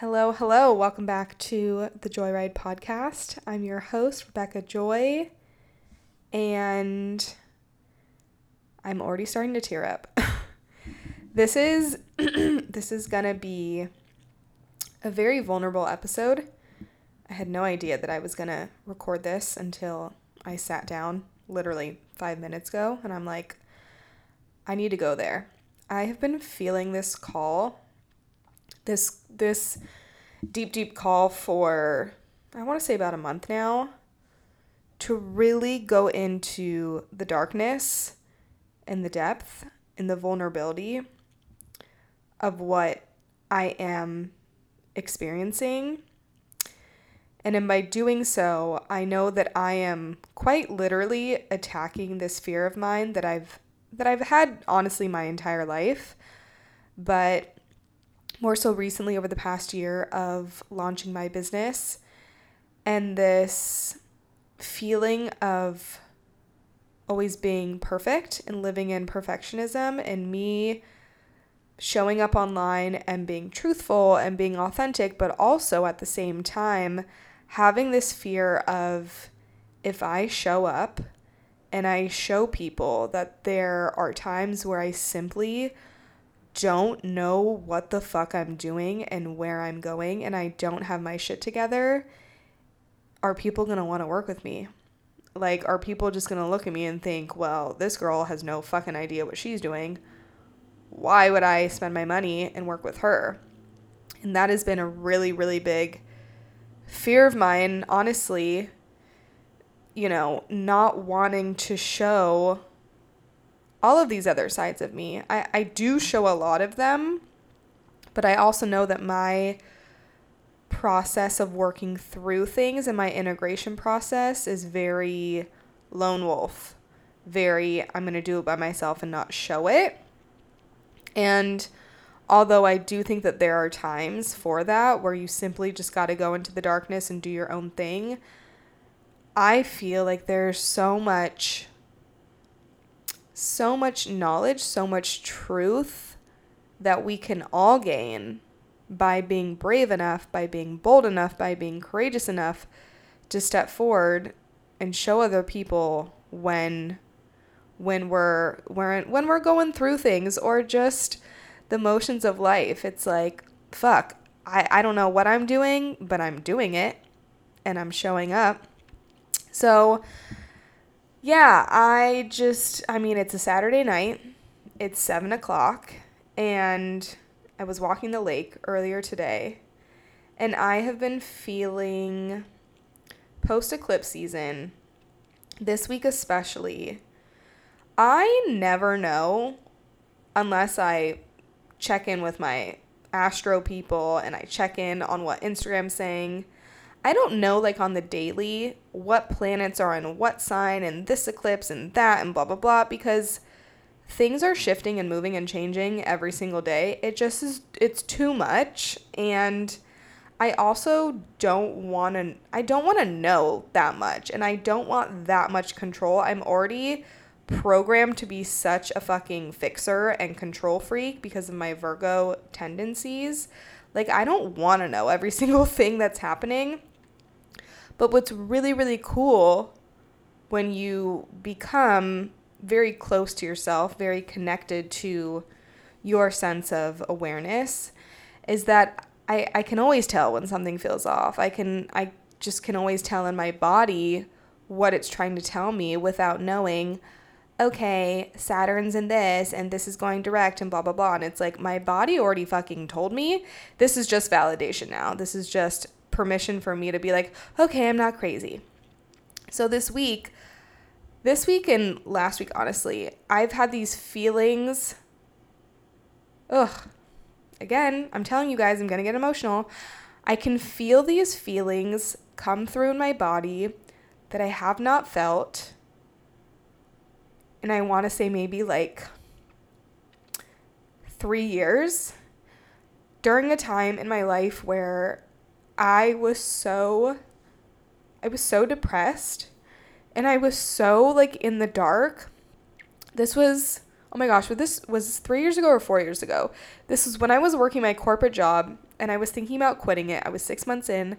Hello, hello. Welcome back to the Joyride podcast. I'm your host, Rebecca Joy, and I'm already starting to tear up. this is this is going to be a very vulnerable episode. I had no idea that I was going to record this until I sat down literally 5 minutes ago and I'm like I need to go there. I have been feeling this call this this deep deep call for I want to say about a month now to really go into the darkness and the depth and the vulnerability of what I am experiencing. And in by doing so, I know that I am quite literally attacking this fear of mine that I've that I've had honestly my entire life. But more so recently over the past year of launching my business and this feeling of always being perfect and living in perfectionism and me showing up online and being truthful and being authentic, but also at the same time having this fear of if I show up and I show people that there are times where I simply don't know what the fuck I'm doing and where I'm going and I don't have my shit together, are people going to want to work with me? Like, are people just going to look at me and think, well, this girl has no fucking idea what she's doing? Why would I spend my money and work with her? And that has been a really, really big fear of mine, honestly. You know, not wanting to show all of these other sides of me. I, I do show a lot of them, but I also know that my process of working through things and my integration process is very lone wolf. Very, I'm going to do it by myself and not show it. And although I do think that there are times for that where you simply just got to go into the darkness and do your own thing, I feel like there's so much so much knowledge, so much truth that we can all gain by being brave enough, by being bold enough, by being courageous enough to step forward and show other people when when we're when, when we're going through things or just the motions of life. It's like, fuck, I, I don't know what I'm doing, but I'm doing it and I'm showing up. So yeah, I just, I mean, it's a Saturday night. It's seven o'clock, and I was walking the lake earlier today, and I have been feeling post eclipse season, this week especially. I never know unless I check in with my astro people and I check in on what Instagram's saying I don't know, like on the daily, what planets are in what sign and this eclipse and that and blah, blah, blah, because things are shifting and moving and changing every single day. It just is, it's too much. And I also don't want to, I don't want to know that much. And I don't want that much control. I'm already programmed to be such a fucking fixer and control freak because of my Virgo tendencies. Like, I don't want to know every single thing that's happening. But what's really, really cool when you become very close to yourself, very connected to your sense of awareness, is that I, I can always tell when something feels off. I can I just can always tell in my body what it's trying to tell me without knowing, okay, Saturn's in this and this is going direct and blah blah blah. And it's like my body already fucking told me. This is just validation now. This is just permission for me to be like, okay, I'm not crazy. So this week, this week and last week, honestly, I've had these feelings. Ugh. Again, I'm telling you guys, I'm going to get emotional. I can feel these feelings come through in my body that I have not felt. And I want to say maybe like three years during a time in my life where I was so I was so depressed and I was so like in the dark. This was oh my gosh, this was three years ago or four years ago. This was when I was working my corporate job and I was thinking about quitting it. I was six months in.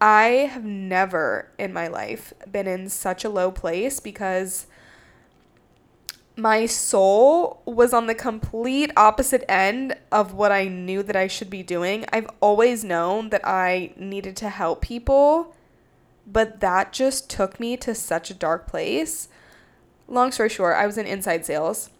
I have never in my life been in such a low place because my soul was on the complete opposite end of what I knew that I should be doing. I've always known that I needed to help people, but that just took me to such a dark place. Long story short, I was in inside sales.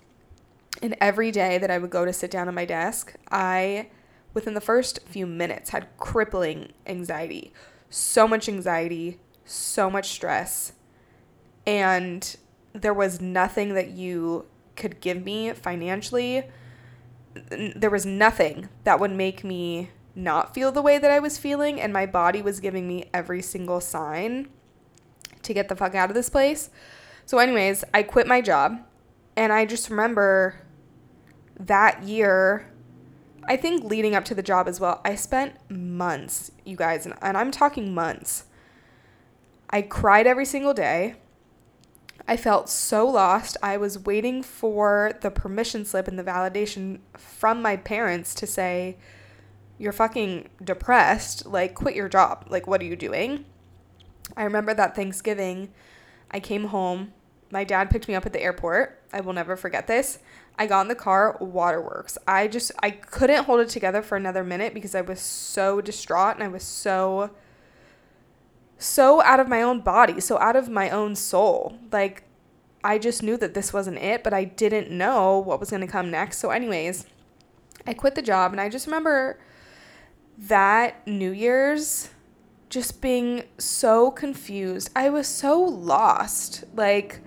And every day that I would go to sit down at my desk, I, within the first few minutes, had crippling anxiety. So much anxiety, so much stress. And there was nothing that you could give me financially. There was nothing that would make me not feel the way that I was feeling, and my body was giving me every single sign to get the fuck out of this place. So, anyways, I quit my job, and I just remember that year. I think leading up to the job as well, I spent months, you guys, and, I'm talking months. I cried every single day. I felt so lost. I was waiting for the permission slip and the validation from my parents to say, You're fucking depressed. Like, quit your job. Like, what are you doing? I remember that Thanksgiving, I came home. My dad picked me up at the airport. I will never forget this. I got in the car, waterworks. I just, I couldn't hold it together for another minute because I was so distraught and I was so so out of my own body, so out of my own soul. Like, I just knew that this wasn't it, but I didn't know what was going to come next. So, anyways, I quit the job, and I just remember that New Year's just being so confused. I was so lost. Like,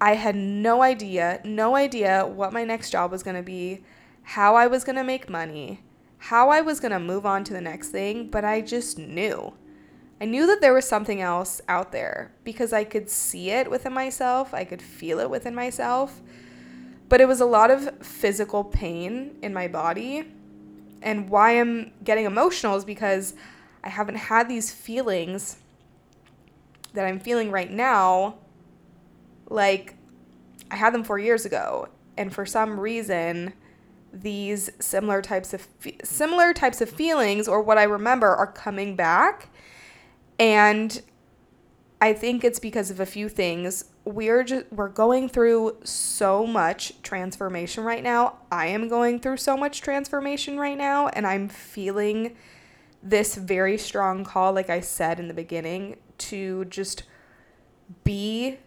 I had no idea, no idea what my next job was going to be, how I was going to make money, how I was going to move on to the next thing, but I just knew. I knew that there was something else out there because I could see it within myself, I could feel it within myself. But it was a lot of physical pain in my body. And why I'm getting emotional is because I haven't had these feelings that I'm feeling right now like I had them 4 years ago. And for some reason, these similar types of similar types of feelings or what I remember are coming back and I think it's because of a few things. We're just we're going through so much transformation right now. I am going through so much transformation right now and I'm feeling this very strong call like I said in the beginning to just be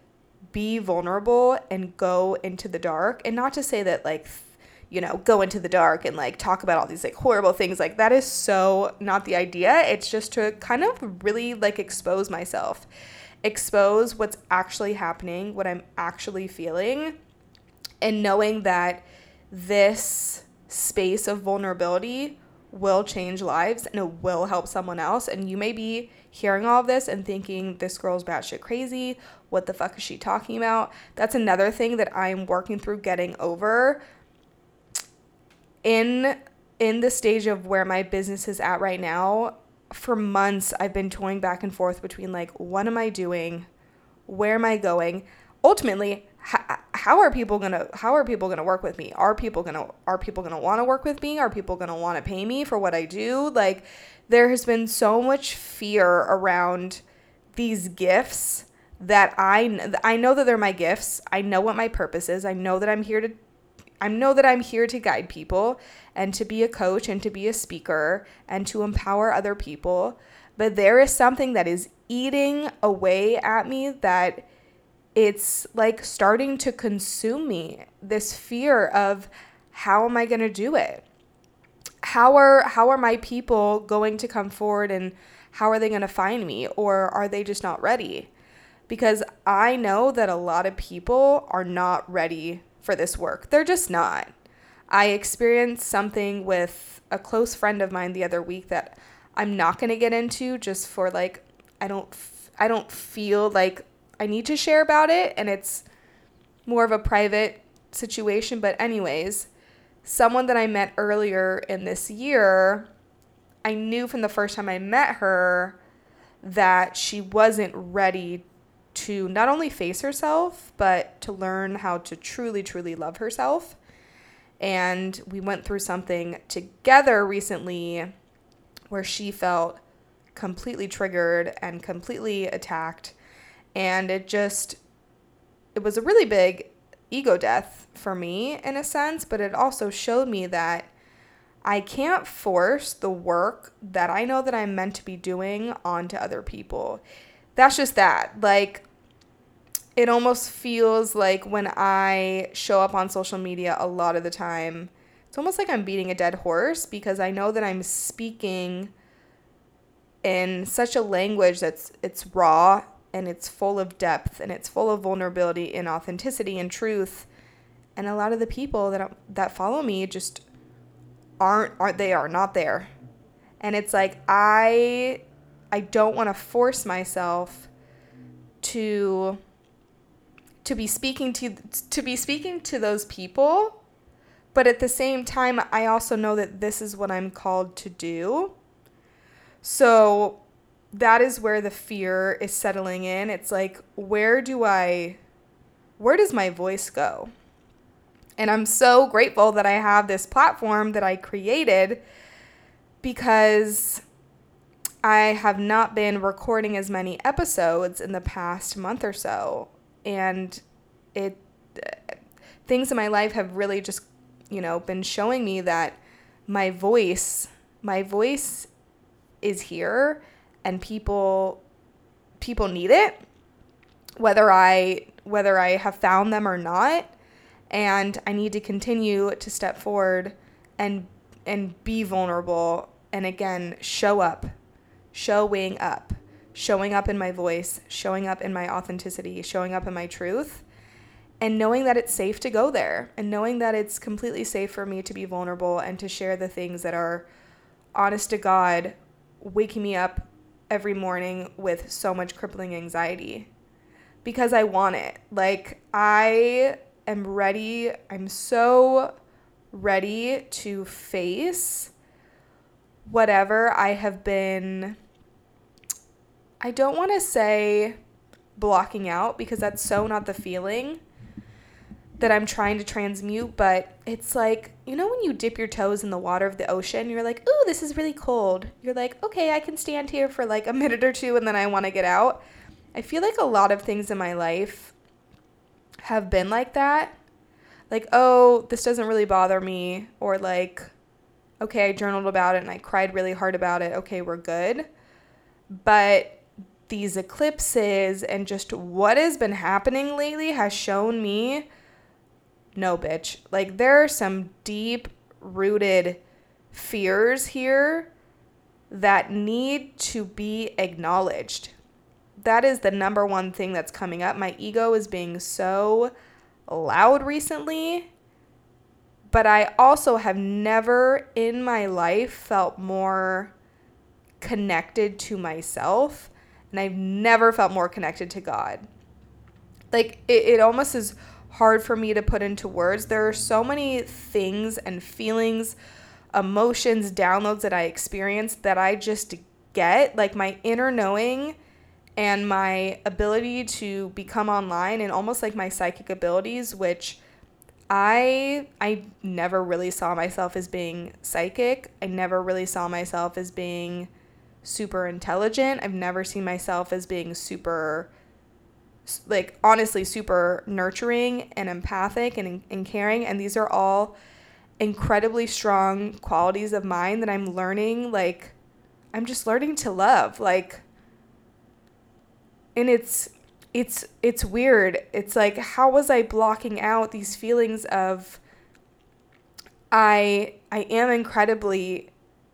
be vulnerable and go into the dark and not to say that like you know, go into the dark and like talk about all these like horrible things. Like that is so not the idea. It's just to kind of really like expose myself, expose what's actually happening, what I'm actually feeling, and knowing that this space of vulnerability will change lives and it will help someone else. And you may be hearing all of this and thinking, this girl's batshit crazy. What the fuck is she talking about? That's another thing that I'm working through getting over in in the stage of where my business is at right now, for months I've been toying back and forth between like what am I doing? Where am I going? Ultimately, how, are people going to how are people going to work with me? Are people going to are people going to want to work with me? Are people going to want to pay me for what I do? Like there has been so much fear around these gifts that I I know that they're my gifts. I know what my purpose is. I know that I'm here to I know that I'm here to guide people and to be a coach and to be a speaker and to empower other people. But there is something that is eating away at me that it's like starting to consume me. This fear of how am I going to do it? How are how are my people going to come forward and how are they going to find me or are they just not ready? Because I know that a lot of people are not ready for this work. They're just not. I experienced something with a close friend of mine the other week that I'm not going to get into just for like I don't I don't feel like I need to share about it and it's more of a private situation, but anyways, someone that I met earlier in this year, I knew from the first time I met her that she wasn't ready to not only face herself, but to learn how to truly, truly love herself. And we went through something together recently where she felt completely triggered and completely attacked. And it just, it was a really big ego death for me in a sense, but it also showed me that I can't force the work that I know that I'm meant to be doing onto other people. That's just that. Like, it almost feels like when I show up on social media a lot of the time, it's almost like I'm beating a dead horse because I know that I'm speaking in such a language that's it's raw and it's full of depth and it's full of vulnerability and authenticity and truth. And a lot of the people that that follow me just aren't aren't they are not there. And it's like I I don't want to force myself to to be speaking to to be speaking to those people but at the same time I also know that this is what I'm called to do. So that is where the fear is settling in. It's like where do I where does my voice go? And I'm so grateful that I have this platform that I created because I have not been recording as many episodes in the past month or so. And it uh, things in my life have really just, you know, been showing me that my voice, my voice is here and people people need it whether I whether I have found them or not. And I need to continue to step forward and and be vulnerable and again show up showing up showing up in my voice showing up in my authenticity showing up in my truth and knowing that it's safe to go there and knowing that it's completely safe for me to be vulnerable and to share the things that are honest to god waking me up every morning with so much crippling anxiety because I want it. Like I am ready. I'm so ready to face whatever I have been, I don't want to say blocking out because that's so not the feeling that I'm trying to transmute, but it's like, you know, when you dip your toes in the water of the ocean, you're like, ooh, this is really cold. You're like, okay, I can stand here for like a minute or two and then I want to get out. I feel like a lot of things in my life have been like that. Like, oh, this doesn't really bother me. Or like, okay, I journaled about it and I cried really hard about it. Okay, we're good. But these eclipses and just what has been happening lately has shown me no, bitch. Like, there are some deep rooted fears here that need to be acknowledged that is the number one thing that's coming up. My ego is being so loud recently, but I also have never in my life felt more connected to myself, and I've never felt more connected to God. Like, it, it almost is hard for me to put into words. There are so many things and feelings, emotions, downloads that I experience that I just get. Like, my inner knowing and my ability to become online and almost like my psychic abilities which I I never really saw myself as being psychic. I never really saw myself as being super intelligent. I've never seen myself as being super like honestly super nurturing and empathic and, and caring and these are all incredibly strong qualities of mine that I'm learning like I'm just learning to love like and it's it's it's weird. It's like how was I blocking out these feelings of I I am incredibly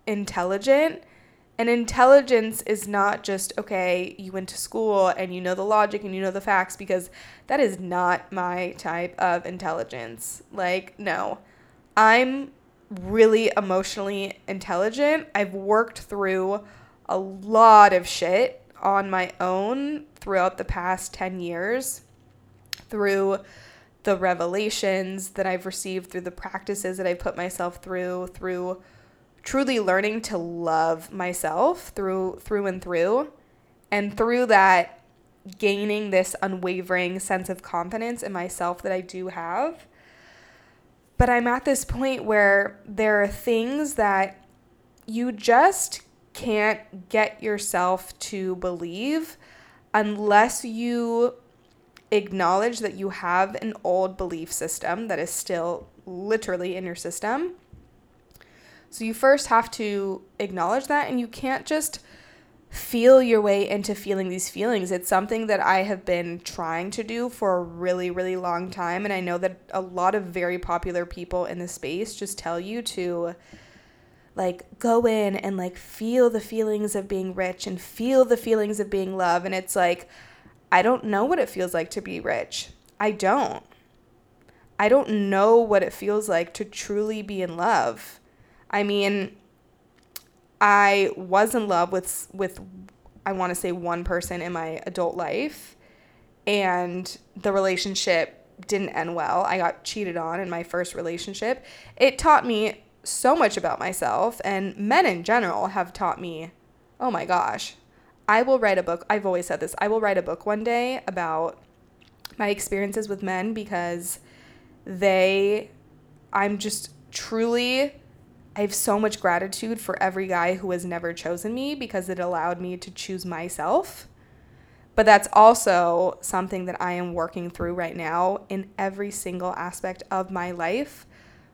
intelligent and intelligence is not just okay, you went to school and you know the logic and you know the facts because that is not my type of intelligence. Like no. I'm really emotionally intelligent. I've worked through a lot of shit on my own throughout the past 10 years through the revelations that I've received, through the practices that I've put myself through, through truly learning to love myself through through and through. And through that, gaining this unwavering sense of confidence in myself that I do have. But I'm at this point where there are things that you just can't get yourself to believe unless you acknowledge that you have an old belief system that is still literally in your system. So you first have to acknowledge that, and you can't just feel your way into feeling these feelings. It's something that I have been trying to do for a really, really long time. And I know that a lot of very popular people in the space just tell you to like go in and like feel the feelings of being rich and feel the feelings of being love. And it's like, I don't know what it feels like to be rich. I don't. I don't know what it feels like to truly be in love. I mean, I was in love with with I want to say one person in my adult life and the relationship didn't end well. I got cheated on in my first relationship. It taught me so much about myself and men in general have taught me, "Oh my gosh, I will write a book. I've always said this. I will write a book one day about my experiences with men because they I'm just truly I have so much gratitude for every guy who has never chosen me because it allowed me to choose myself. But that's also something that I am working through right now in every single aspect of my life.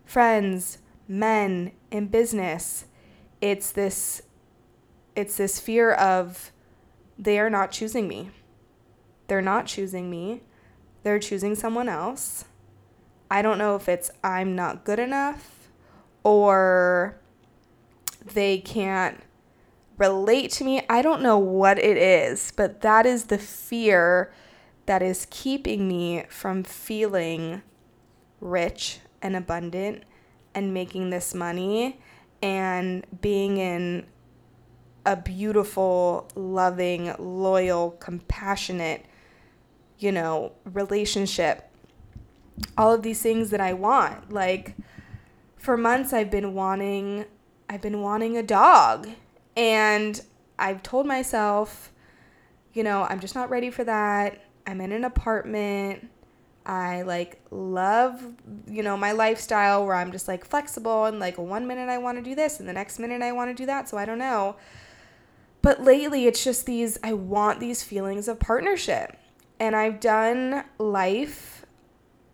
Friends, men, in business. It's this it's this fear of they are not choosing me. They're not choosing me. They're choosing someone else. I don't know if it's I'm not good enough or they can't relate to me. I don't know what it is, but that is the fear that is keeping me from feeling rich and abundant and making this money and being in a beautiful, loving, loyal, compassionate, you know, relationship. All of these things that I want. Like, for months I've been wanting I've been wanting a dog and I've told myself, you know, I'm just not ready for that. I'm in an apartment. I like love, you know, my lifestyle where I'm just like flexible and like one minute I want to do this and the next minute I want to do that. So I don't know. But lately it's just these I want these feelings of partnership. And I've done life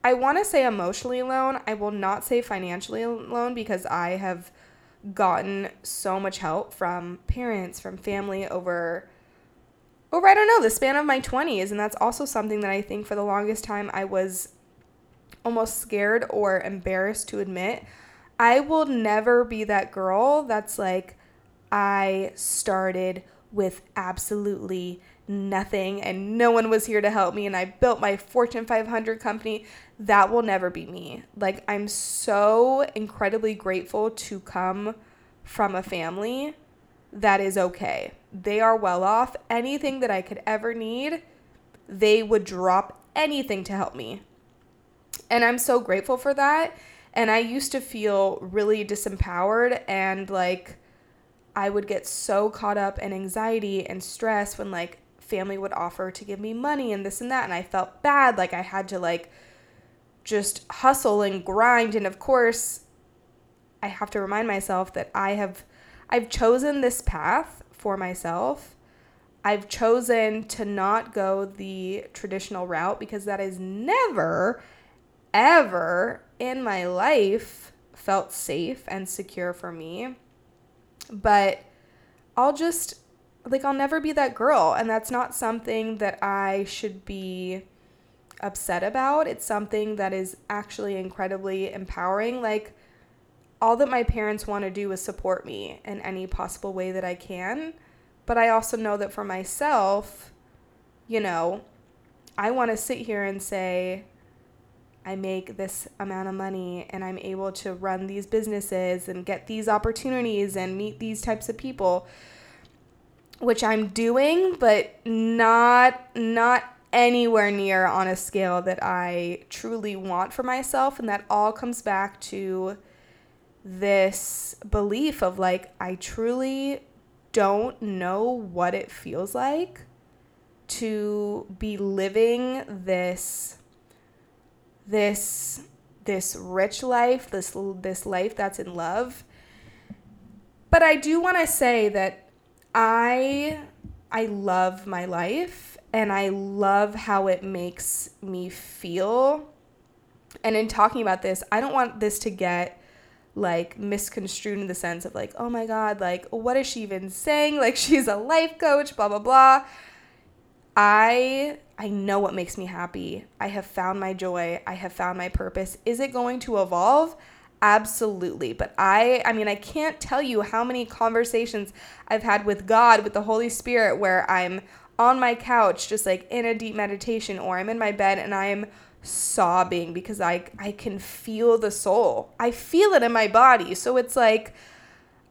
I want to say emotionally alone. I will not say financially alone because I have gotten so much help from parents, from family over over I don't know, the span of my 20s and that's also something that I think for the longest time I was almost scared or embarrassed to admit. I will never be that girl that's like I started with absolutely nothing and no one was here to help me and I built my Fortune 500 company, that will never be me. Like I'm so incredibly grateful to come from a family that is okay. They are well off. Anything that I could ever need, they would drop anything to help me. And I'm so grateful for that. And I used to feel really disempowered and like I would get so caught up in anxiety and stress when like family would offer to give me money and this and that and I felt bad like I had to like just hustle and grind and of course I have to remind myself that I have I've chosen this path for myself. I've chosen to not go the traditional route because that is never ever in my life felt safe and secure for me. But I'll just like I'll never be that girl and that's not something that I should be upset about. It's something that is actually incredibly empowering. Like all that my parents want to do is support me in any possible way that I can. But I also know that for myself, you know, I want to sit here and say, I make this amount of money and I'm able to run these businesses and get these opportunities and meet these types of people which I'm doing, but not not anywhere near on a scale that I truly want for myself and that all comes back to this belief of like I truly don't know what it feels like to be living this this this rich life, this this life that's in love. But I do want to say that I I love my life and I love how it makes me feel. And in talking about this, I don't want this to get like misconstrued in the sense of like, oh my God, like, what is she even saying? Like, she's a life coach, blah, blah, blah. I I know what makes me happy. I have found my joy. I have found my purpose. Is it going to evolve? Absolutely. But I I mean I can't tell you how many conversations I've had with God, with the Holy Spirit where I'm on my couch just like in a deep meditation or I'm in my bed and I'm sobbing because I I can feel the soul. I feel it in my body. So it's like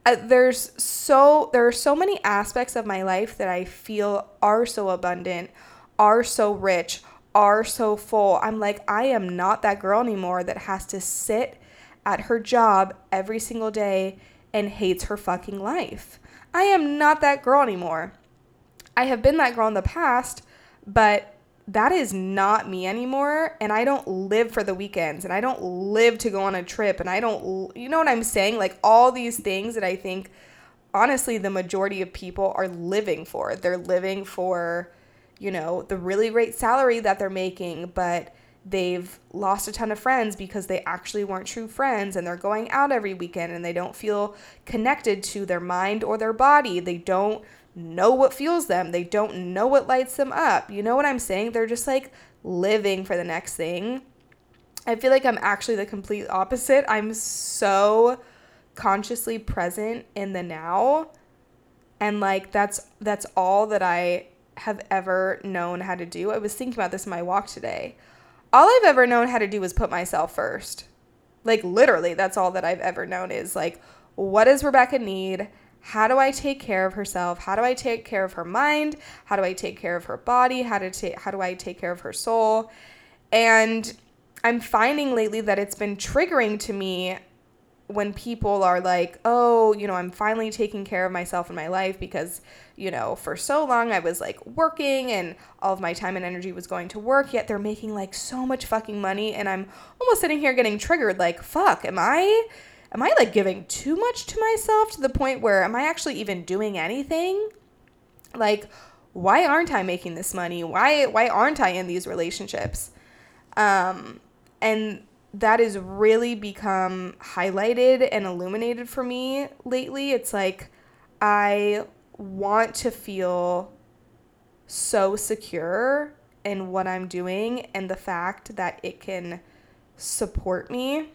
uh, there's so there are so many aspects of my life that I feel are so abundant, are so rich, are so full. I'm like I am not that girl anymore that has to sit at her job every single day and hates her fucking life. I am not that girl anymore. I have been that girl in the past, but that is not me anymore and i don't live for the weekends and i don't live to go on a trip and i don't you know what i'm saying like all these things that i think honestly the majority of people are living for they're living for you know the really great salary that they're making but they've lost a ton of friends because they actually weren't true friends and they're going out every weekend and they don't feel connected to their mind or their body. They don't know what fuels them. They don't know what lights them up. You know what I'm saying? They're just like living for the next thing. I feel like I'm actually the complete opposite. I'm so consciously present in the now and like that's that's all that I have ever known how to do. I was thinking about this in my walk today all I've ever known how to do is put myself first. Like literally, that's all that I've ever known is like, what does Rebecca need? How do I take care of herself? How do I take care of her mind? How do I take care of her body? How to take how do I take care of her soul? And I'm finding lately that it's been triggering to me when people are like, oh, you know, I'm finally taking care of myself in my life because, you know, for so long I was like working and all of my time and energy was going to work, yet they're making like so much fucking money. And I'm almost sitting here getting triggered like, fuck, am I. Am I like giving too much to myself to the point where am I actually even doing anything? Like, why aren't I making this money? Why why aren't I in these relationships? Um, and that has really become highlighted and illuminated for me lately. It's like I want to feel so secure in what I'm doing and the fact that it can support me.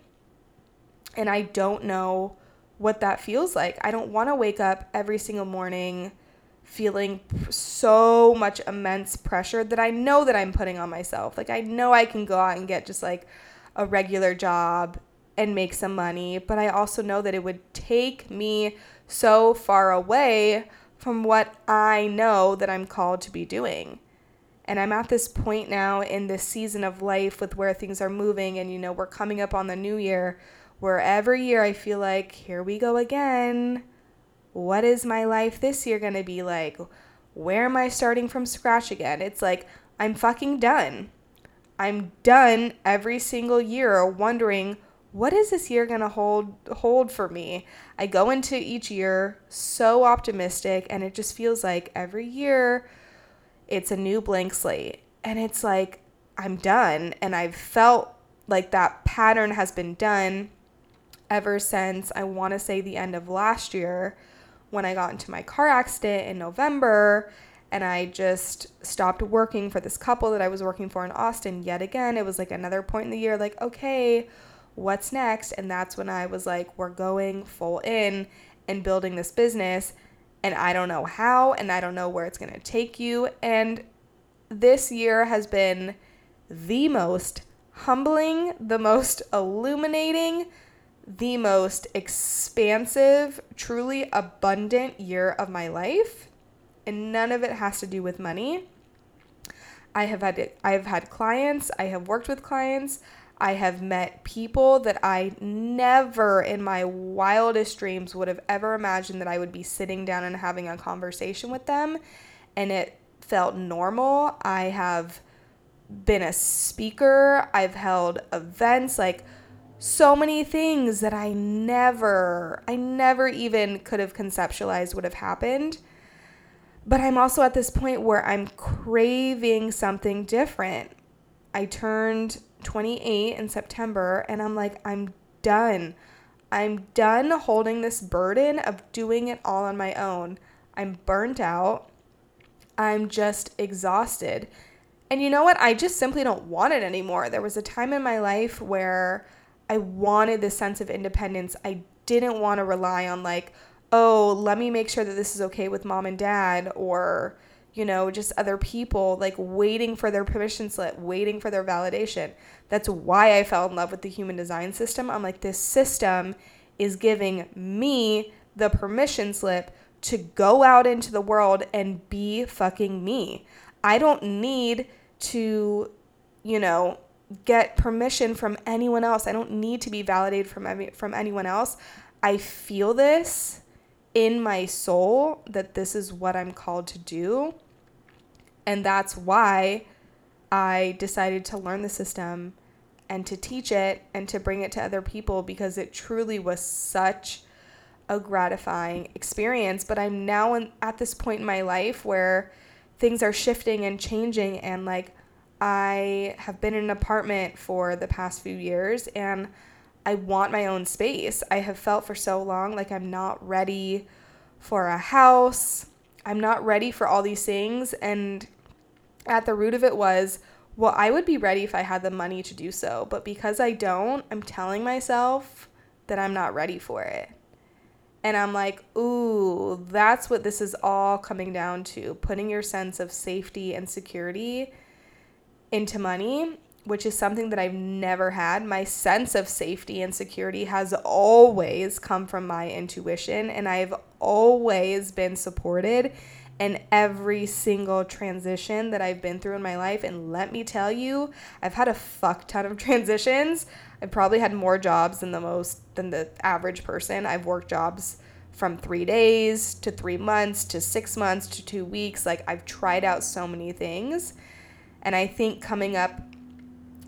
And I don't know what that feels like. I don't want to wake up every single morning feeling so much immense pressure that I know that I'm putting on myself. Like I know I can go out and get just like a regular job and make some money, but I also know that it would take me so far away from what I know that I'm called to be doing. And I'm at this point now in this season of life with where things are moving, and you know, we're coming up on the new year where every year I feel like, here we go again. What is my life this year going to be like? Where am I starting from scratch again? It's like, I'm fucking done. I'm done every single year wondering what is this year going to hold hold for me? I go into each year so optimistic and it just feels like every year it's a new blank slate and it's like I'm done and I've felt like that pattern has been done ever since I want to say the end of last year when I got into my car accident in November and I just stopped working for this couple that I was working for in Austin yet again. It was like another point in the year, like, okay, what's next? And that's when I was like, we're going full in and building this business. And I don't know how, and I don't know where it's going to take you. And this year has been the most humbling, the most illuminating, the most expansive, truly abundant year of my life and none of it has to do with money. I have had I've had clients, I have worked with clients, I have met people that I never in my wildest dreams would have ever imagined that I would be sitting down and having a conversation with them and it felt normal. I have been a speaker. I've held events like so many things that I never, I never even could have conceptualized would have happened. But I'm also at this point where I'm craving something different. I turned 28 in September and I'm like, I'm done. I'm done holding this burden of doing it all on my own. I'm burnt out. I'm just exhausted. And you know what? I just simply don't want it anymore. There was a time in my life where I wanted this sense of independence. I didn't want to rely on, like, oh, let me make sure that this is okay with mom and dad, or, you know, just other people, like waiting for their permission slip, waiting for their validation. That's why I fell in love with the human design system. I'm like, this system is giving me the permission slip to go out into the world and be fucking me. I don't need to, you know, get permission from anyone else. I don't need to be validated from every, from anyone else. I feel this in my soul that this is what I'm called to do. And that's why I decided to learn the system and to teach it and to bring it to other people because it truly was such a gratifying experience. But I'm now in, at this point in my life where things are shifting and changing and like I have been in an apartment for the past few years and I want my own space. I have felt for so long like I'm not ready for a house. I'm not ready for all these things. And at the root of it was, well, I would be ready if I had the money to do so. But because I don't, I'm telling myself that I'm not ready for it. And I'm like, ooh, that's what this is all coming down to putting your sense of safety and security into money, which is something that I've never had. My sense of safety and security has always come from my intuition, and I've always been supported in every single transition that I've been through in my life. And let me tell you, I've had a fuck ton of transitions. I've probably had more jobs than the most than the average person. I've worked jobs from three days to three months to six months to two weeks. Like, I've tried out so many things. And I think coming up,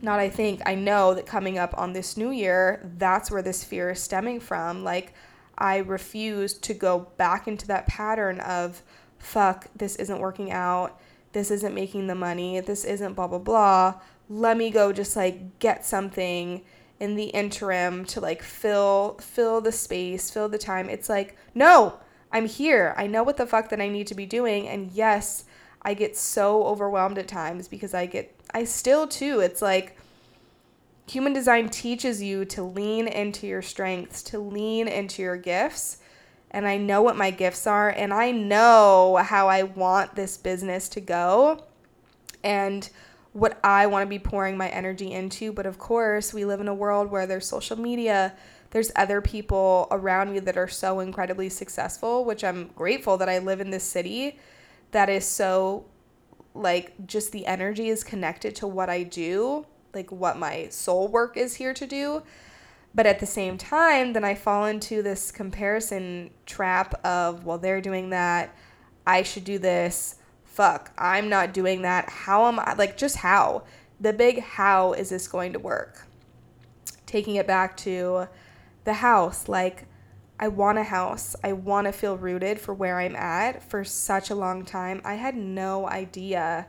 not I think, I know that coming up on this new year, that's where this fear is stemming from. Like, I refuse to go back into that pattern of, fuck, this isn't working out. This isn't making the money. This isn't blah, blah, blah. Let me go just like get something in the interim to like fill fill the space, fill the time. It's like, no, I'm here. I know what the fuck that I need to be doing. And yes, I get so overwhelmed at times because I get, I still too, it's like human design teaches you to lean into your strengths, to lean into your gifts. And I know what my gifts are, and I know how I want this business to go and what I want to be pouring my energy into. But of course, we live in a world where there's social media, there's other people around me that are so incredibly successful, which I'm grateful that I live in this city that is so like just the energy is connected to what I do, like what my soul work is here to do. But at the same time, then I fall into this comparison trap of, well, they're doing that. I should do this. Fuck, I'm not doing that. How am I? Like, just how? The big how is this going to work? Taking it back to the house, like, I want a house. I want to feel rooted for where I'm at for such a long time. I had no idea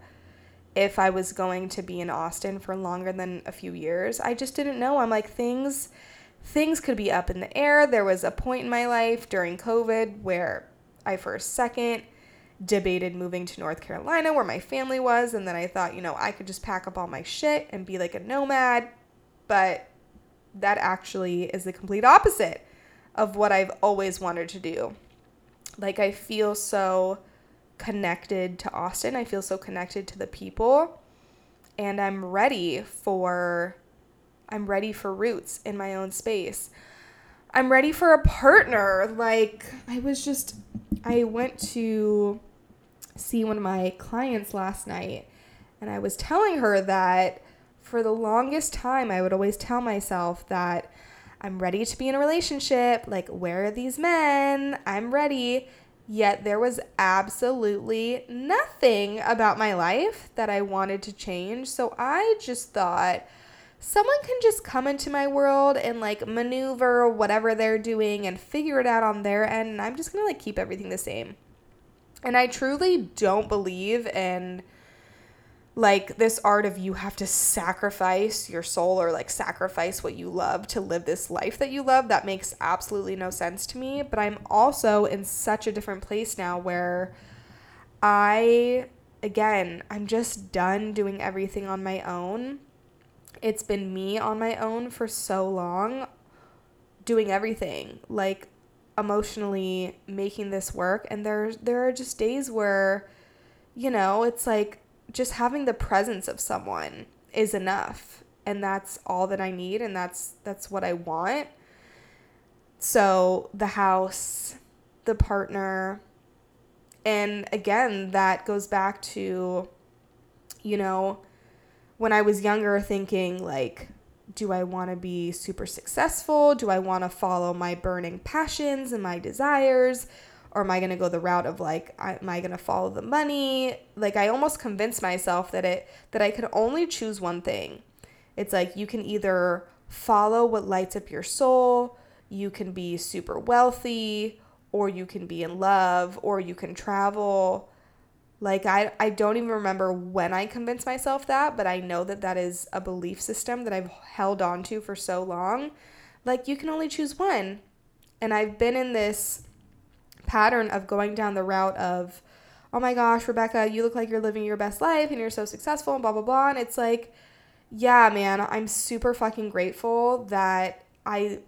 if I was going to be in Austin for longer than a few years. I just didn't know. I'm like things things could be up in the air. There was a point in my life during COVID where I for a second debated moving to North Carolina where my family was and then I thought, you know, I could just pack up all my shit and be like a nomad, but that actually is the complete opposite of what I've always wanted to do. Like, I feel so connected to Austin, I feel so connected to the people, and I'm ready for. I'm ready for roots in my own space. I'm ready for a partner. Like, I was just, I went to see one of my clients last night, and I was telling her that for the longest time, I would always tell myself that I'm ready to be in a relationship. Like, where are these men? I'm ready. Yet there was absolutely nothing about my life that I wanted to change. So I just thought someone can just come into my world and like maneuver whatever they're doing and figure it out on their end. And I'm just to like keep everything the same. And I truly don't believe in like this art of you have to sacrifice your soul or like sacrifice what you love to live this life that you love that makes absolutely no sense to me. But i'm also in such a different place now where i again i'm just done doing everything on my own. It's been me on my own for so long doing everything like emotionally making this work. And there there are just days where you know it's like just having the presence of someone is enough and that's all that I need and that's that's what I want. So, the house, the partner, and again, that goes back to you know, when I was younger thinking like do I want to be super successful? Do I want to follow my burning passions and my desires? Or am I going to go the route of like am I going to follow the money? Like I almost convinced myself that it that I could only choose one thing. It's like you can either follow what lights up your soul, you can be super wealthy, or you can be in love, or you can travel. Like I I don't even remember when I convinced myself that, but I know that that is a belief system that I've held on to for so long. Like you can only choose one. And I've been in this pattern of going down the route of, oh my gosh, Rebecca, you look like you're living your best life and you're so successful and blah, blah, blah. And it's like, yeah, man, I'm super fucking grateful that I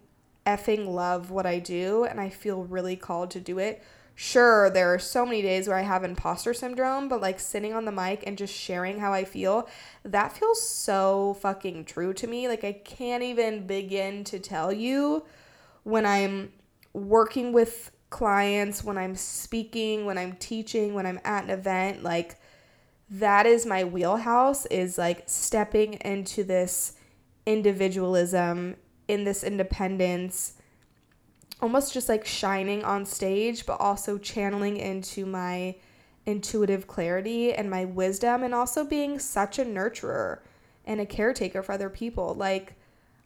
effing love what I do and I feel really called to do it. Sure, there are so many days where I have imposter syndrome, but like sitting on the mic and just sharing how I feel, that feels so fucking true to me. Like, I can't even begin to tell you when I'm working with clients, when I'm speaking, when I'm teaching, when I'm at an event, like that is my wheelhouse is like stepping into this individualism, in this independence, almost just like shining on stage, but also channeling into my intuitive clarity and my wisdom, and also being such a nurturer and a caretaker for other people. Like,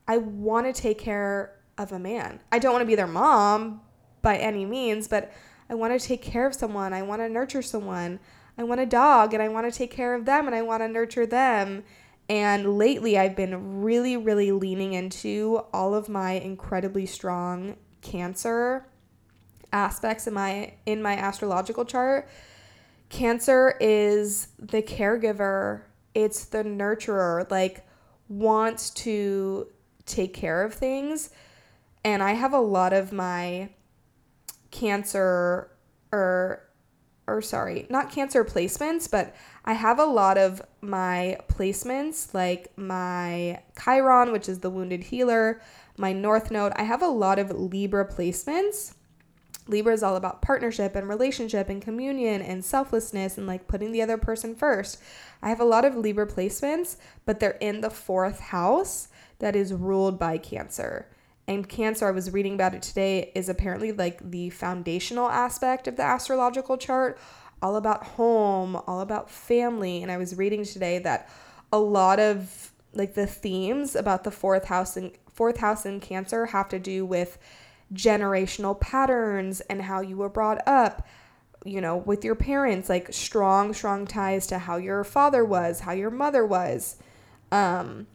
I want to take care of a man. I don't want to be their mom, by any means, but I want to take care of someone. I want to nurture someone. I want a dog and I want to take care of them and I want to nurture them. And lately, I've been really, really leaning into all of my incredibly strong Cancer aspects in my in my astrological chart. Cancer is the caregiver. It's the nurturer. Like wants to take care of things. And I have a lot of my cancer or or sorry, not cancer placements, but I have a lot of my placements like my Chiron, which is the wounded healer, my North Node. I have a lot of Libra placements. Libra is all about partnership and relationship and communion and selflessness and like putting the other person first. I have a lot of Libra placements, but they're in the fourth house that is ruled by Cancer. And Cancer, I was reading about it today, is apparently like the foundational aspect of the astrological chart, all about home, all about family. And I was reading today that a lot of like the themes about the fourth house and fourth house in Cancer have to do with generational patterns and how you were brought up you know, with your parents, like strong, strong ties to how your father was, how your mother was. Um,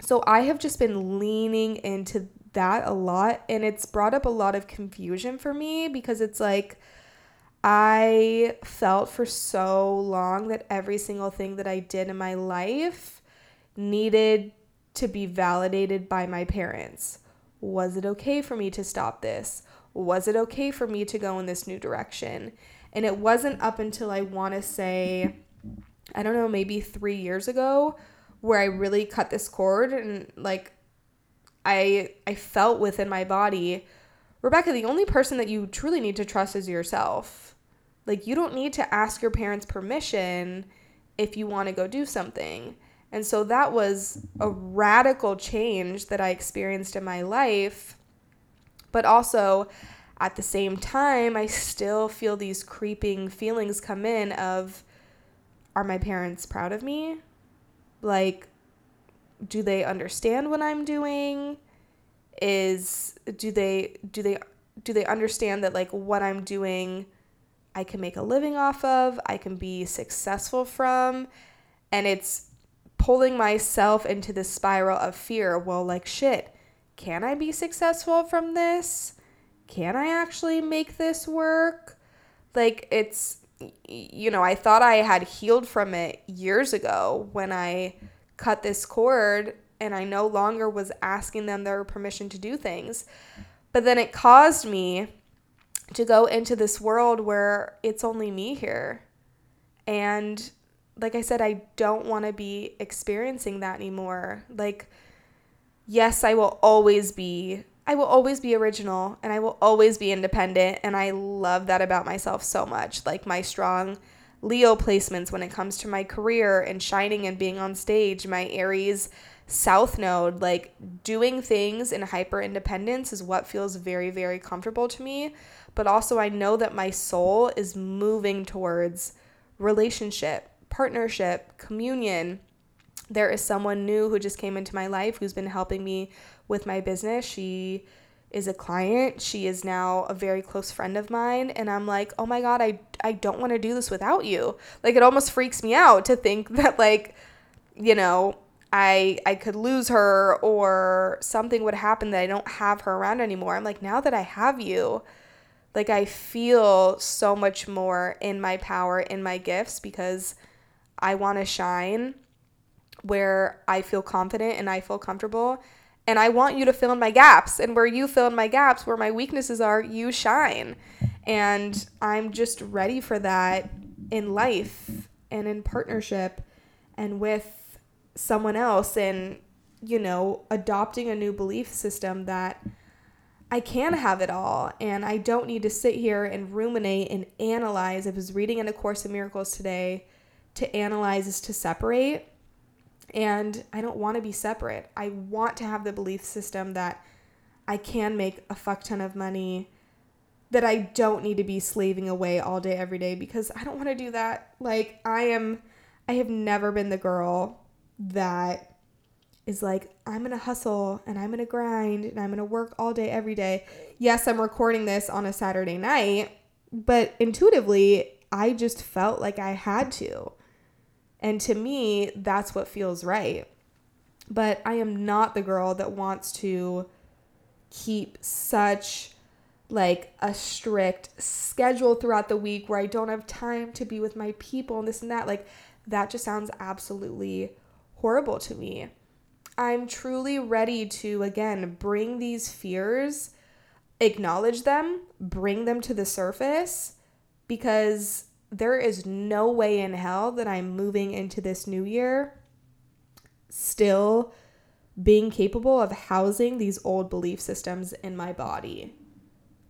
so I have just been leaning into that a lot and it's brought up a lot of confusion for me because it's like I felt for so long that every single thing that I did in my life needed to be validated by my parents. Was it okay for me to stop this? Was it okay for me to go in this new direction? And it wasn't up until I want to say, I don't know, maybe three years ago, where I really cut this cord and like I I felt within my body, Rebecca, the only person that you truly need to trust is yourself. Like you don't need to ask your parents permission if you want to go do something. And so that was a radical change that I experienced in my life. But also, at the same time, I still feel these creeping feelings come in of are my parents proud of me? Like do they understand what I'm doing? Is do they do they do they understand that like what I'm doing I can make a living off of, I can be successful from, and it's pulling myself into this spiral of fear. Well, like shit, can I be successful from this? Can I actually make this work? Like it's you know, I thought I had healed from it years ago when I cut this cord and I no longer was asking them their permission to do things. But then it caused me to go into this world where it's only me here. And like I said, I don't want to be experiencing that anymore. Like, yes, I will always be. I will always be original and I will always be independent. And I love that about myself so much. Like my strong Leo placements when it comes to my career and shining and being on stage, my Aries South Node, like doing things in hyper independence is what feels very, very comfortable to me. But also, I know that my soul is moving towards relationship, partnership, communion. There is someone new who just came into my life who's been helping me with my business. She is a client. She is now a very close friend of mine and I'm like, "Oh my god, I I don't want to do this without you." Like it almost freaks me out to think that like, you know, I I could lose her or something would happen that I don't have her around anymore. I'm like, now that I have you, like I feel so much more in my power, in my gifts because I want to shine where I feel confident and I feel comfortable. And I want you to fill in my gaps. And where you fill in my gaps, where my weaknesses are, you shine. And I'm just ready for that in life and in partnership and with someone else and you know adopting a new belief system that I can have it all and I don't need to sit here and ruminate and analyze. I was reading in A Course in Miracles today to analyze is to separate. And I don't want to be separate. I want to have the belief system that I can make a fuck ton of money, that I don't need to be slaving away all day, every day, because I don't want to do that. Like, I am, I have never been the girl that is like, I'm to hustle and I'm to grind and I'm to work all day, every day. Yes, I'm recording this on a Saturday night, but intuitively, I just felt like I had to. And to me, that's what feels right. But I am not the girl that wants to keep such like a strict schedule throughout the week where I don't have time to be with my people and this and that. Like that just sounds absolutely horrible to me. I'm truly ready to, again, bring these fears, acknowledge them, bring them to the surface, because there is no way in hell that I'm moving into this new year still being capable of housing these old belief systems in my body.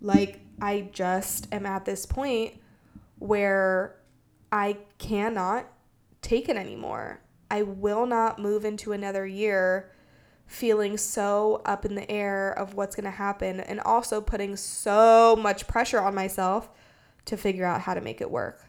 Like, I just am at this point where I cannot take it anymore. I will not move into another year feeling so up in the air of what's going to happen and also putting so much pressure on myself to figure out how to make it work.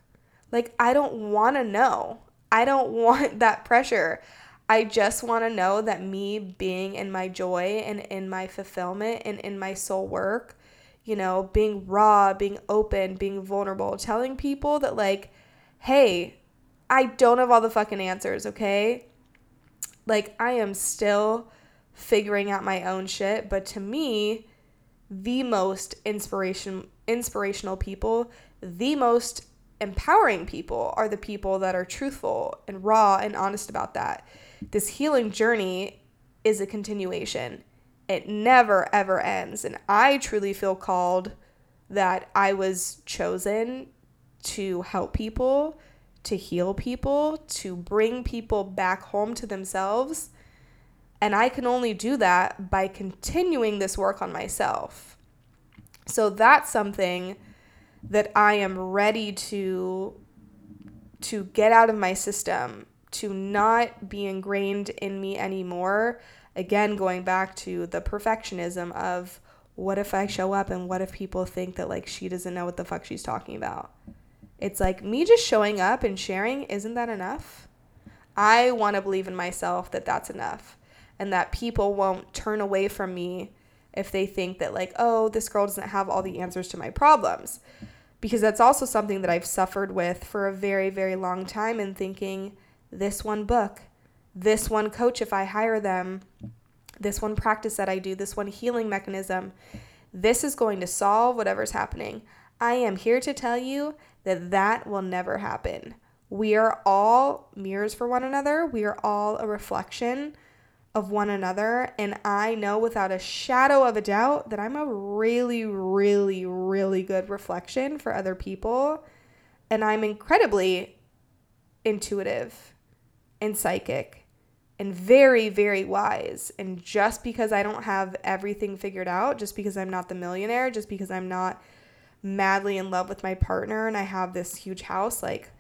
Like, I don't want to know. I don't want that pressure. I just want to know that me being in my joy and in my fulfillment and in my soul work, you know, being raw, being open, being vulnerable, telling people that, like, hey, I don't have all the fucking answers, okay? Like, I am still figuring out my own shit, but to me, the most inspiration inspirational people, the most empowering people are the people that are truthful and raw and honest about that. This healing journey is a continuation. It never ever ends, and I truly feel called that I was chosen to help people to heal people, to bring people back home to themselves. And I can only do that by continuing this work on myself. So that's something that I am ready to to get out of my system, to not be ingrained in me anymore. Again, going back to the perfectionism of what if I show up and what if people think that like she doesn't know what the fuck she's talking about? It's like me just showing up and sharing, isn't that enough? I want to believe in myself that that's enough and that people won't turn away from me if they think that, like, oh, this girl doesn't have all the answers to my problems. Because that's also something that I've suffered with for a very, very long time and thinking this one book, this one coach, if I hire them, this one practice that I do, this one healing mechanism, this is going to solve whatever's happening. I am here to tell you that that will never happen. We are all mirrors for one another. We are all a reflection of one another. And I know without a shadow of a doubt that I'm a really, really, really good reflection for other people. And I'm incredibly intuitive and psychic and very, very wise. And just because I don't have everything figured out, just because I'm not the millionaire, just because I'm not madly in love with my partner and I have this huge house, like,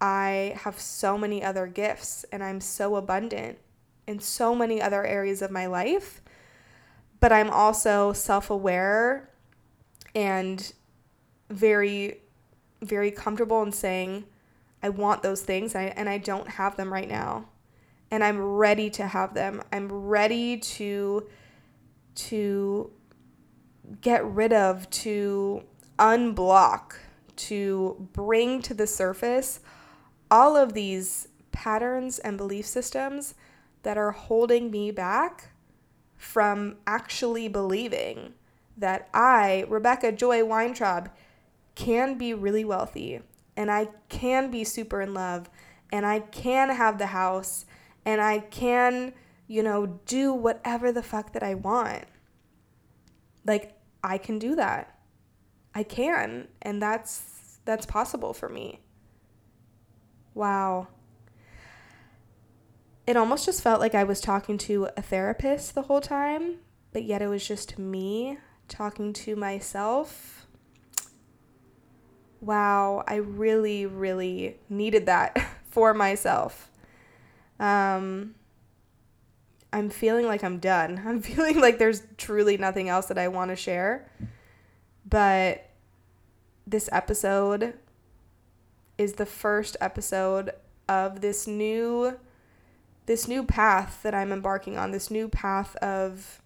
I have so many other gifts and I'm so abundant in so many other areas of my life. But I'm also self aware and very, very comfortable in saying, I want those things and I, and I don't have them right now. And I'm ready to have them. I'm ready to to get rid of, to unblock, to bring to the surface all of these patterns and belief systems that are holding me back from actually believing that I, Rebecca Joy Weintraub, can be really wealthy and I can be super in love and I can have the house and I can, you know, do whatever the fuck that I want. Like I can do that. I can and that's that's possible for me. Wow. It almost just felt like I was talking to a therapist the whole time, but yet it was just me talking to myself. Wow, I really, really needed that for myself. Um, I'm feeling like I'm done. I'm feeling like there's truly nothing else that I want to share. But this episode is the first episode of this new this new path that I'm embarking on, this new path of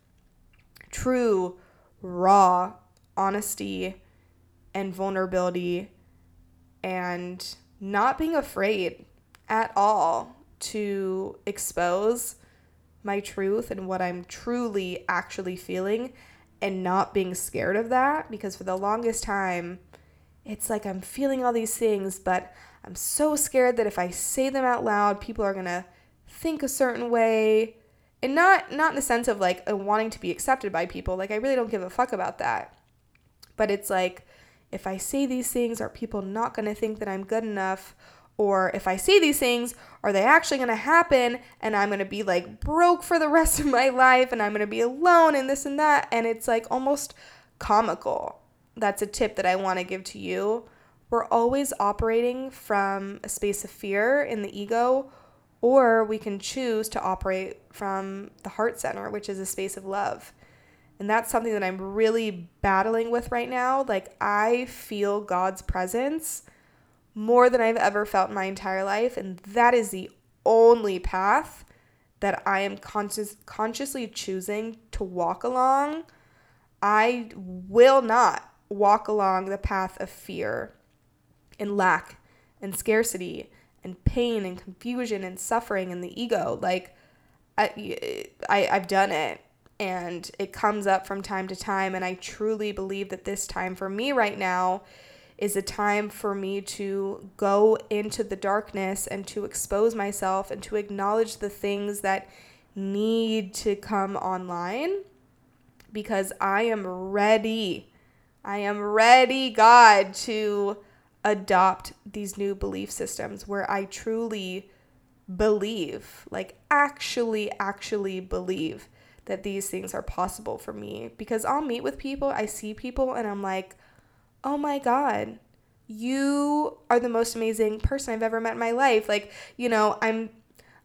true raw honesty and vulnerability and not being afraid at all to expose my truth and what I'm truly actually feeling and not being scared of that because for the longest time it's like I'm feeling all these things, but I'm so scared that if I say them out loud, people are going to think a certain way. And not not in the sense of like uh, wanting to be accepted by people. Like I really don't give a fuck about that. But it's like if I say these things, are people not going to think that I'm good enough? Or if I say these things, are they actually going to happen? And I'm going to be like broke for the rest of my life and I'm going to be alone and this and that. And it's like almost comical that's a tip that I want to give to you. We're always operating from a space of fear in the ego, or we can choose to operate from the heart center, which is a space of love. And that's something that I'm really battling with right now. Like, I feel God's presence more than I've ever felt in my entire life. And that is the only path that I am conscious, consciously choosing to walk along. I will not walk along the path of fear and lack and scarcity and pain and confusion and suffering and the ego. Like, I, I, I've done it and it comes up from time to time. And I truly believe that this time for me right now is a time for me to go into the darkness and to expose myself and to acknowledge the things that need to come online because I am ready I am ready, God, to adopt these new belief systems where I truly believe, like actually, actually believe that these things are possible for me. Because I'll meet with people, I see people, and I'm like, oh my God, you are the most amazing person I've ever met in my life. Like, you know, I'm.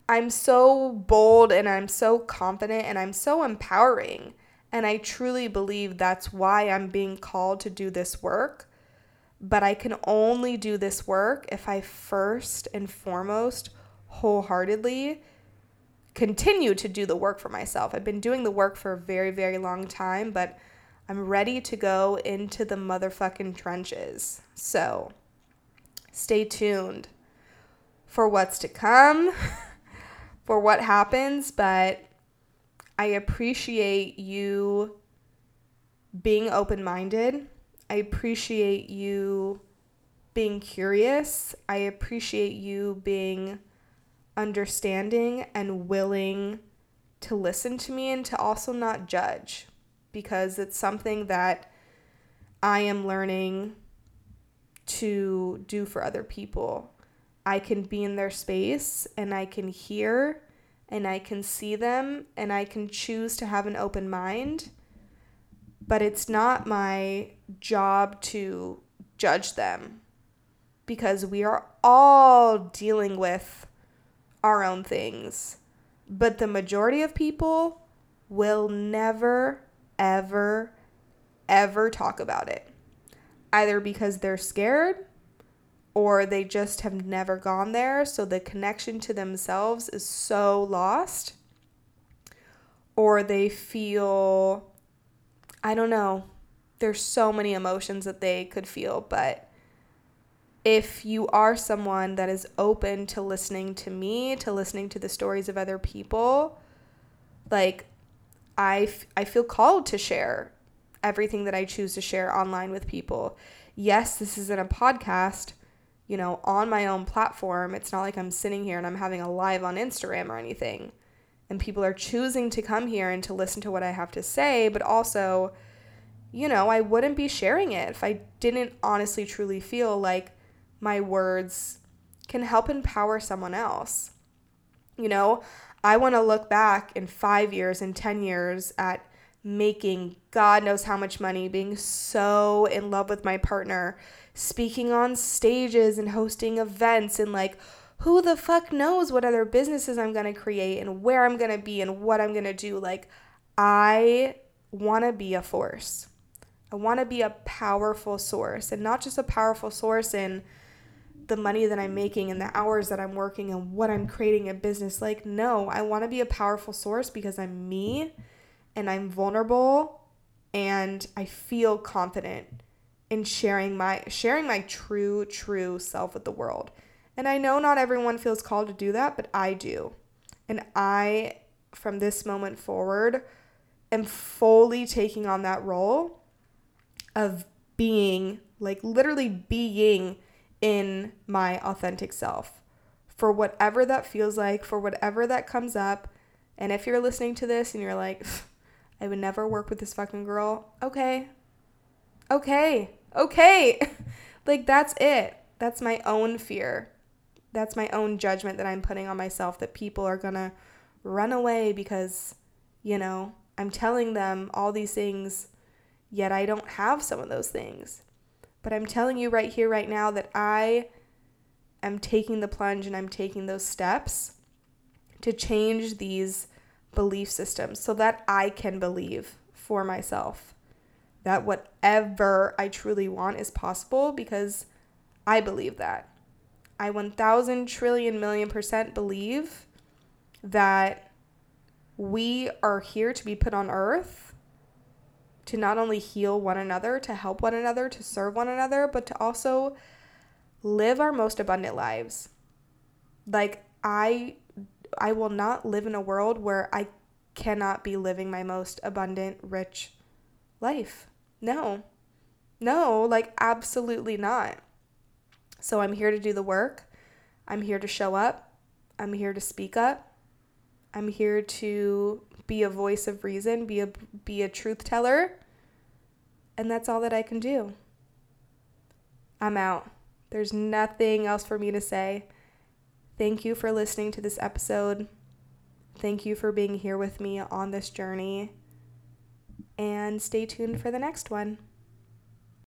I'm so bold and I'm so confident and I'm so empowering And I truly believe that's why I'm being called to do this work. But I can only do this work if I first and foremost wholeheartedly continue to do the work for myself. I've been doing the work for a very, very long time, but I'm ready to go into the motherfucking trenches. So stay tuned for what's to come, for what happens, but I appreciate you being open minded. I appreciate you being curious. I appreciate you being understanding and willing to listen to me and to also not judge because it's something that I am learning to do for other people. I can be in their space and I can hear and I can see them and I can choose to have an open mind. But it's not my job to judge them because we are all dealing with our own things. But the majority of people will never, ever, ever talk about it. Either because they're scared or they just have never gone there. So the connection to themselves is so lost. Or they feel, I don't know, there's so many emotions that they could feel, but if you are someone that is open to listening to me, to listening to the stories of other people, like I, f- I feel called to share everything that I choose to share online with people. Yes, this isn't a podcast, you know, on my own platform. It's not like I'm sitting here and I'm having a live on Instagram or anything. And people are choosing to come here and to listen to what I have to say, but also, you know, I wouldn't be sharing it if I didn't honestly truly feel like my words can help empower someone else. You know, I want to look back in five years and 10 years at making God knows how much money, being so in love with my partner, speaking on stages and hosting events, and like, who the fuck knows what other businesses I'm gonna create and where I'm gonna be and what I'm gonna do. Like, I wanna be a force. I wanna be a powerful source, and not just a powerful source in the money that I'm making and the hours that I'm working and what I'm creating in business. Like, no, I want to be a powerful source because I'm me and I'm vulnerable and I feel confident in sharing my sharing my true true self with the world. And I know not everyone feels called to do that, but I do. And I from this moment forward am fully taking on that role of being like literally being in my authentic self for whatever that feels like, for whatever that comes up. And if you're listening to this and you're like, I would never work with this fucking girl, okay. Okay. Okay. like, that's it. That's my own fear. That's my own judgment that I'm putting on myself that people are gonna run away because, you know, I'm telling them all these things, yet I don't have some of those things. But I'm telling you right here, right now, that I am taking the plunge and I'm taking those steps to change these belief systems so that I can believe for myself that whatever I truly want is possible because I believe that. I 1000 trillion million percent believe that we are here to be put on earth to not only heal one another, to help one another, to serve one another, but to also live our most abundant lives. Like I I will not live in a world where I cannot be living my most abundant, rich life. No. No, like absolutely not. So I'm here to do the work. I'm here to show up. I'm here to speak up. I'm here to be a voice of reason, be a be a truth teller. And that's all that I can do. I'm out. There's nothing else for me to say. Thank you for listening to this episode. Thank you for being here with me on this journey. And stay tuned for the next one.